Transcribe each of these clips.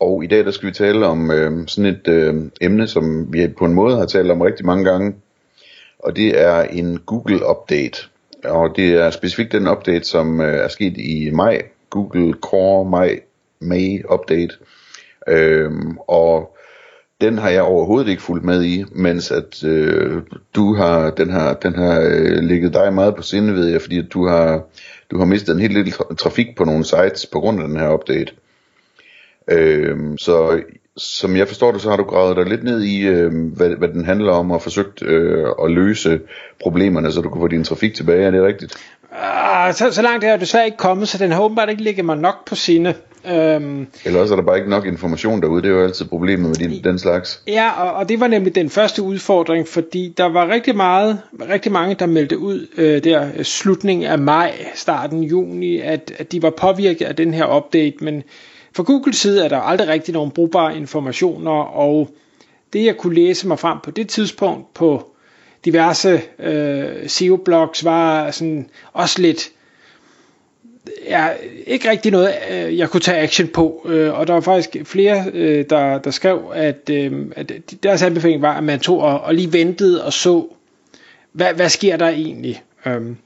Og i dag der skal vi tale om øh, sådan et øh, emne, som vi på en måde har talt om rigtig mange gange. Og det er en Google Update. Og det er specifikt den update, som øh, er sket i maj. Google Core Maj May Update. Øh, og den har jeg overhovedet ikke fulgt med i, mens at øh, du har den har den har øh, ligget dig meget på sinde ved jeg, fordi at du har du har mistet en helt lille trafik på nogle sites på grund af den her update. Øh, så som jeg forstår det, så har du gravet dig lidt ned i, øh, hvad, hvad den handler om, og forsøgt øh, at løse problemerne, så du kan få din trafik tilbage. Er det rigtigt? Uh, så, så langt er jeg desværre ikke kommet, så den har åbenbart ikke ligget mig nok på sinde. Øhm, Eller også er der bare ikke nok information derude, det er jo altid problemet med din, den slags. Ja, og, og det var nemlig den første udfordring, fordi der var rigtig meget, rigtig mange, der meldte ud øh, der slutningen af maj, starten juni, at, at de var påvirket af den her update, men fra Googles side er der aldrig rigtig nogen brugbare informationer, og det jeg kunne læse mig frem på det tidspunkt på diverse øh, SEO-blogs var sådan også lidt ja, ikke rigtig noget, øh, jeg kunne tage action på, øh, og der var faktisk flere, øh, der, der skrev, at, øh, at deres anbefaling var, at man tog og, og lige ventede og så, hvad, hvad sker der egentlig? Um,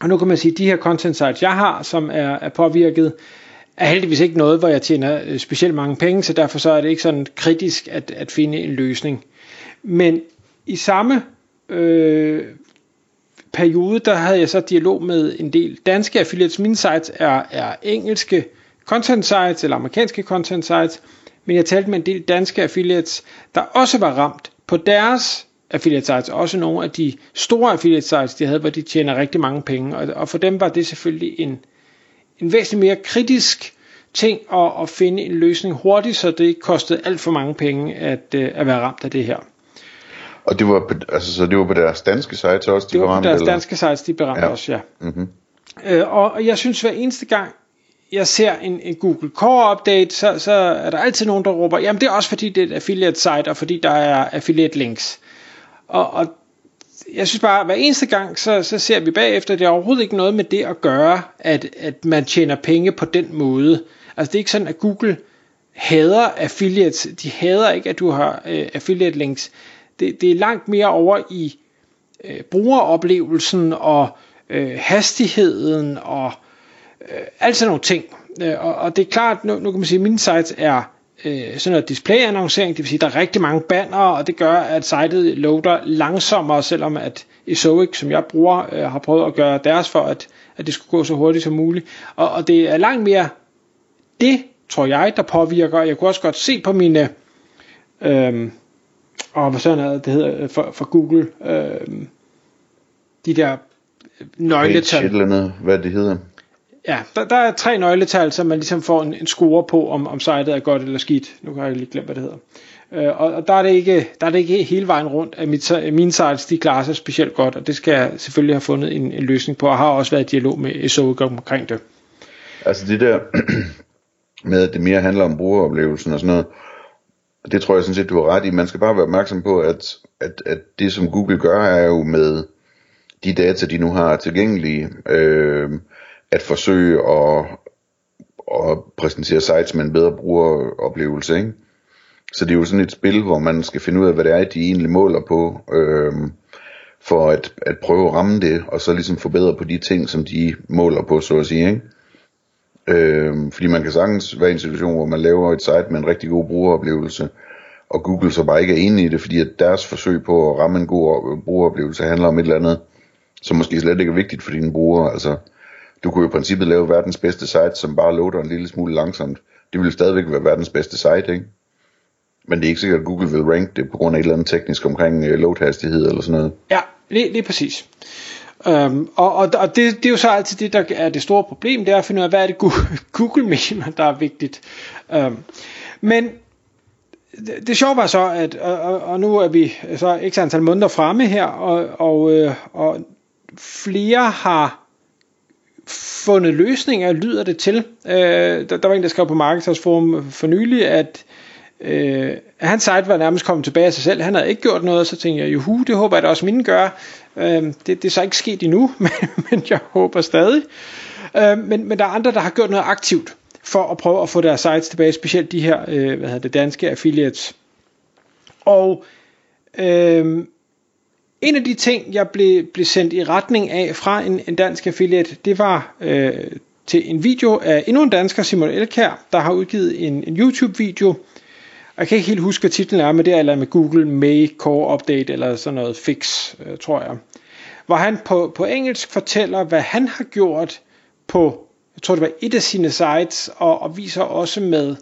og nu kan man sige, at de her content sites, jeg har, som er, er påvirket, er heldigvis ikke noget, hvor jeg tjener øh, specielt mange penge, så derfor så er det ikke sådan kritisk at, at finde en løsning. Men i samme øh, periode, der havde jeg så dialog med en del danske affiliates. Mine sites er, er engelske content sites, eller amerikanske content sites, men jeg talte med en del danske affiliates, der også var ramt på deres affiliate sites, også nogle af de store affiliate sites, de havde, hvor de tjener rigtig mange penge, og, og for dem var det selvfølgelig en, en væsentlig mere kritisk ting at, at finde en løsning hurtigt, så det ikke kostede alt for mange penge at, øh, at være ramt af det her. Og det var på, altså, så det var på deres danske sites også, de det var ramt, på deres eller? danske sites, de beramte ja. også, ja. Mm-hmm. Øh, og jeg synes hver eneste gang, jeg ser en, en Google Core update, så, så er der altid nogen, der råber, jamen det er også fordi det er et affiliate site, og fordi der er affiliate links. Og, og jeg synes bare, hver eneste gang, så, så ser vi bagefter, at det er overhovedet ikke noget med det at gøre, at, at man tjener penge på den måde. Altså det er ikke sådan, at Google hader affiliates. De hader ikke, at du har øh, affiliate links. Det, det er langt mere over i øh, brugeroplevelsen og øh, hastigheden og øh, alt sådan nogle ting. Øh, og, og det er klart, nu, nu kan man sige, at mine sites er øh, sådan noget display-annoncering, det vil sige, at der er rigtig mange banner, og det gør, at sitet loader langsommere, selvom at Ezoic, som jeg bruger, øh, har prøvet at gøre deres for, at, at det skulle gå så hurtigt som muligt. Og, og det er langt mere det, tror jeg, der påvirker. Jeg kunne også godt se på mine, øh, og hvad sådan noget, det hedder øh, for, for Google, øh, de der nøgletal. Page, eller andet, hvad det hedder. Ja, der, der er tre nøgletal, som man ligesom får en, en score på, om, om sitet er godt eller skidt. Nu har jeg lige glemt, hvad det hedder. Øh, og, og der, er det ikke, der er det ikke hele vejen rundt, at mit, mine sites de klarer sig specielt godt, og det skal jeg selvfølgelig have fundet en, en løsning på, og har også været i dialog med SO omkring det. Altså det der med, at det mere handler om brugeroplevelsen og sådan noget, det tror jeg sådan set, du har ret i. Man skal bare være opmærksom på, at, at, at det som Google gør, er jo med de data, de nu har tilgængelige, øh, at forsøge at, at præsentere sites med en bedre brugeroplevelse. Ikke? Så det er jo sådan et spil, hvor man skal finde ud af, hvad det er, de egentlig måler på, øh, for at, at prøve at ramme det, og så ligesom forbedre på de ting, som de måler på, så at sige. Ikke? Øh, fordi man kan sagtens være i en situation, hvor man laver et site med en rigtig god brugeroplevelse, og Google så bare ikke er enig i det, fordi at deres forsøg på at ramme en god brugeroplevelse handler om et eller andet, som måske slet ikke er vigtigt for dine brugere. Altså, du kunne jo i princippet lave verdens bedste site, som bare loader en lille smule langsomt. Det ville stadigvæk være verdens bedste site, ikke? Men det er ikke sikkert, at Google vil rank det på grund af et eller andet teknisk omkring øh, load-hastighed eller sådan noget. Ja, lige, lige præcis. Øhm, og og, og det, det er jo så altid det, der er det store problem, det er at finde ud af, hvad er det Google mener, der er vigtigt. Øhm, men det, det sjove var så, at og, og nu er vi så ikke antal måneder fremme her, og, og, øh, og flere har fundet løsninger, lyder det til. Øh, der, der var en, der skrev på Marketers Forum for nylig, at øh, hans site var nærmest kommet tilbage af sig selv. Han havde ikke gjort noget, så tænkte jeg, juhu, det håber jeg da også mine gør. Øh, det, det er så ikke sket endnu, men, men jeg håber stadig. Øh, men, men der er andre, der har gjort noget aktivt for at prøve at få deres sites tilbage, specielt de her øh, hvad hedder det, danske affiliates. Og øh, en af de ting, jeg blev, blev sendt i retning af fra en, en dansk affiliate, det var øh, til en video af endnu en dansker, Simon Elkær, der har udgivet en, en YouTube-video. Jeg kan ikke helt huske, hvad titlen er, men det er eller med Google May Core Update eller sådan noget fix, øh, tror jeg. Hvor han på, på engelsk fortæller, hvad han har gjort på, jeg tror det var et af sine sites, og, og viser også med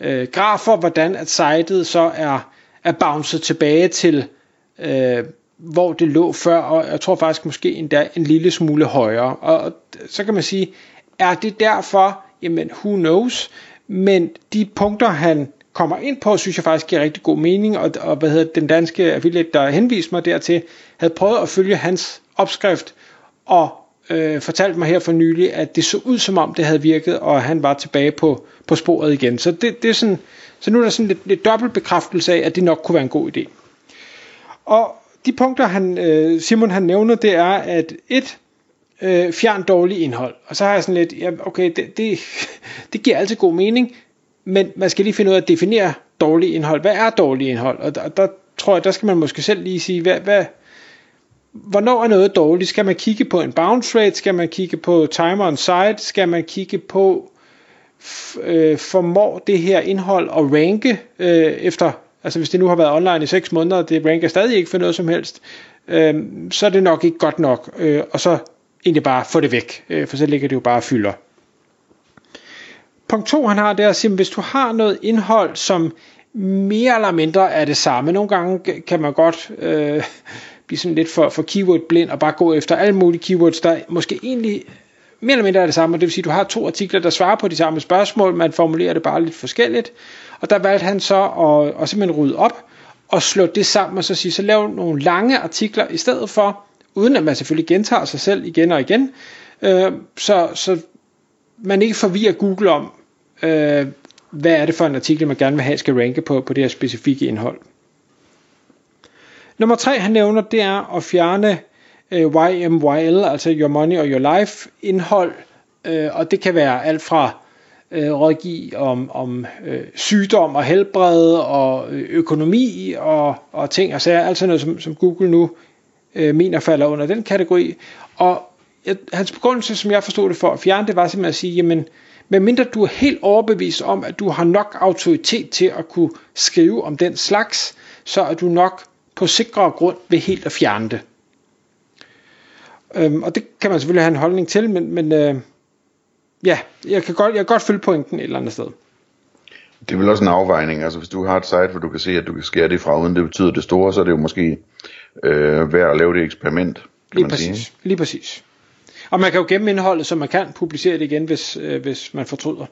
øh, grafer, hvordan at sitet så er, er bounced tilbage til øh, hvor det lå før, og jeg tror faktisk måske endda en lille smule højere. Og så kan man sige, er det derfor? Jamen, who knows? Men de punkter, han kommer ind på, synes jeg faktisk giver rigtig god mening, og, og hvad hedder den danske affiliate, der henviste mig dertil, havde prøvet at følge hans opskrift, og øh, fortalte mig her for nylig, at det så ud som om det havde virket, og han var tilbage på, på sporet igen. Så det, det er sådan, så nu er der sådan lidt, lidt dobbelt bekræftelse af, at det nok kunne være en god idé. Og de punkter, han, øh, Simon han nævner, det er, at et, øh, fjern dårlig indhold. Og så har jeg sådan lidt, ja, okay, det, det, det giver altid god mening, men man skal lige finde ud af at definere dårlig indhold. Hvad er dårlig indhold? Og der, der tror jeg, der skal man måske selv lige sige, hvad, hvad, hvornår er noget dårligt? Skal man kigge på en bounce rate? Skal man kigge på timer on site? Skal man kigge på, øh, formår det her indhold at ranke øh, efter Altså hvis det nu har været online i 6 måneder, og det ranker stadig ikke for noget som helst, øh, så er det nok ikke godt nok. Øh, og så egentlig bare få det væk, øh, for så ligger det jo bare og fylder. Punkt 2 han har, det er at hvis du har noget indhold, som mere eller mindre er det samme. Nogle gange kan man godt øh, blive sådan lidt for, for keyword blind og bare gå efter alle mulige keywords, der måske egentlig mere eller mindre er det samme. Det vil sige, at du har to artikler, der svarer på de samme spørgsmål, man formulerer det bare lidt forskelligt. Og der valgte han så at, at simpelthen rydde op og slå det sammen og så sige, så lav nogle lange artikler i stedet for, uden at man selvfølgelig gentager sig selv igen og igen, øh, så, så man ikke forvirrer Google om, øh, hvad er det for en artikel, man gerne vil have skal ranke på, på det her specifikke indhold. Nummer tre, han nævner, det er at fjerne øh, YMYL, altså Your Money or Your Life indhold, øh, og det kan være alt fra øh, rådgive om, om øh, sygdom og helbred og øh, økonomi og, og ting og sager, altså noget som, som Google nu øh, mener falder under den kategori. Og jeg, hans begrundelse, som jeg forstod det for at fjerne det, var simpelthen at sige, jamen, medmindre du er helt overbevist om, at du har nok autoritet til at kunne skrive om den slags, så er du nok på sikrere grund ved helt at fjerne det. Øhm, og det kan man selvfølgelig have en holdning til, men, men øh, ja, jeg kan, godt, jeg kan godt følge pointen et eller andet sted. Det er vel også en afvejning, altså hvis du har et site, hvor du kan se, at du kan skære det fra, uden det betyder det store, så er det jo måske øh, værd at lave det eksperiment, kan lige man præcis, sige. Lige præcis. Og man kan jo gemme indholdet, så man kan publicere det igen, hvis, øh, hvis man fortryder.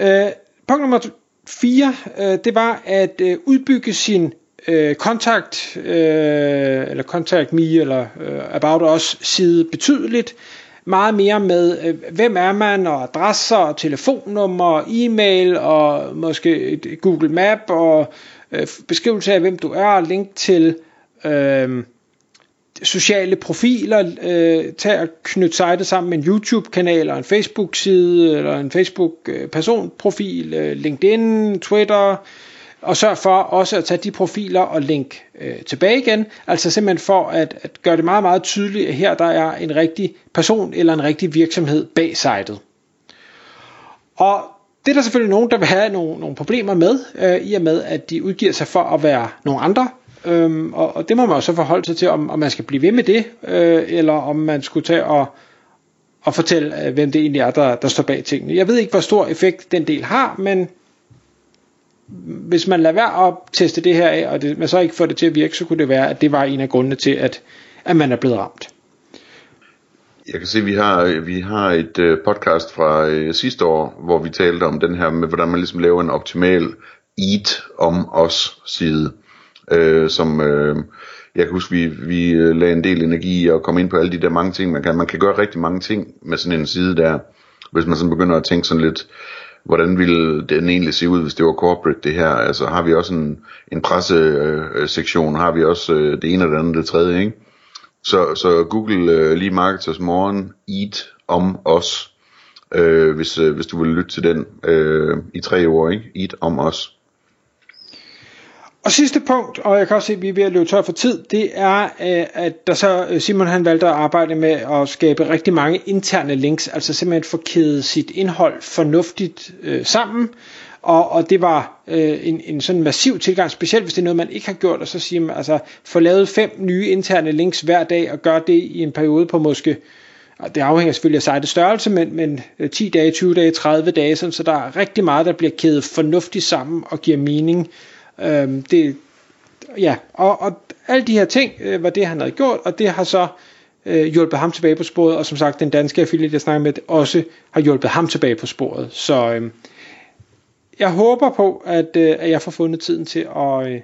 Øh, punkt nummer 4, øh, det var at øh, udbygge sin øh, kontakt, øh, eller contact me, eller øh, about us side betydeligt, meget mere med, øh, hvem er man, og adresser, og telefonnummer, e-mail, og måske et Google Map, og øh, beskrivelse af, hvem du er, og link til øh, sociale profiler, øh, tag at knytte sitet sammen med en YouTube-kanal, og en Facebook-side, eller en Facebook-personprofil, øh, øh, LinkedIn, Twitter, og sørg for også at tage de profiler og link øh, tilbage igen, altså simpelthen for at, at gøre det meget, meget tydeligt, at her der er en rigtig person eller en rigtig virksomhed bag sitet. Og det er der selvfølgelig nogen, der vil have nogle, nogle problemer med, øh, i og med at de udgiver sig for at være nogle andre, øhm, og, og det må man jo så forholde sig til, om, om man skal blive ved med det, øh, eller om man skulle tage og, og fortælle, øh, hvem det egentlig er, der, der står bag tingene. Jeg ved ikke, hvor stor effekt den del har, men hvis man lader være at teste det her af, og det, man så ikke får det til at virke, så kunne det være, at det var en af grundene til, at, at man er blevet ramt. Jeg kan se, at vi har, vi har et øh, podcast fra øh, sidste år, hvor vi talte om den her med, hvordan man ligesom laver en optimal Eat om os side, øh, som øh, jeg kan huske, vi, vi øh, lagde en del energi i at komme ind på alle de der mange ting, man kan. Man kan gøre rigtig mange ting med sådan en side der, hvis man sådan begynder at tænke sådan lidt, hvordan ville den egentlig se ud, hvis det var corporate det her? Altså har vi også en, en pressesektion, har vi også øh, det ene og det andet det tredje, ikke? Så, så Google øh, lige Marketers Morgen, Eat om os, øh, hvis, øh, hvis du vil lytte til den øh, i tre år, ikke? Eat om os. Og sidste punkt, og jeg kan også se, at vi er ved at løbe tør for tid, det er, øh, at der så øh, Simon han valgte at arbejde med at skabe rigtig mange interne links, altså simpelthen få kædet sit indhold fornuftigt øh, sammen, og, og det var øh, en, en sådan massiv tilgang, specielt hvis det er noget, man ikke har gjort, og så siger man, altså, få lavet fem nye interne links hver dag, og gør det i en periode på måske, og det afhænger selvfølgelig af sitets størrelse, men, men øh, 10 dage, 20 dage, 30 dage, sådan, så der er rigtig meget, der bliver kædet fornuftigt sammen og giver mening, Øhm, det, ja, og, og alle de her ting øh, var det, han havde gjort, og det har så øh, hjulpet ham tilbage på sporet, og som sagt, den danske affiliate, jeg snakker med, også har hjulpet ham tilbage på sporet. Så øh, jeg håber på, at, øh, at jeg får fundet tiden til at... Øh,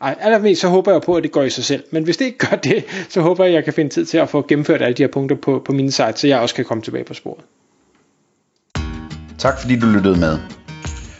ej, allermest så håber jeg på, at det går i sig selv. Men hvis det ikke gør det, så håber jeg, at jeg kan finde tid til at få gennemført alle de her punkter på, på min site, så jeg også kan komme tilbage på sporet. Tak fordi du lyttede med.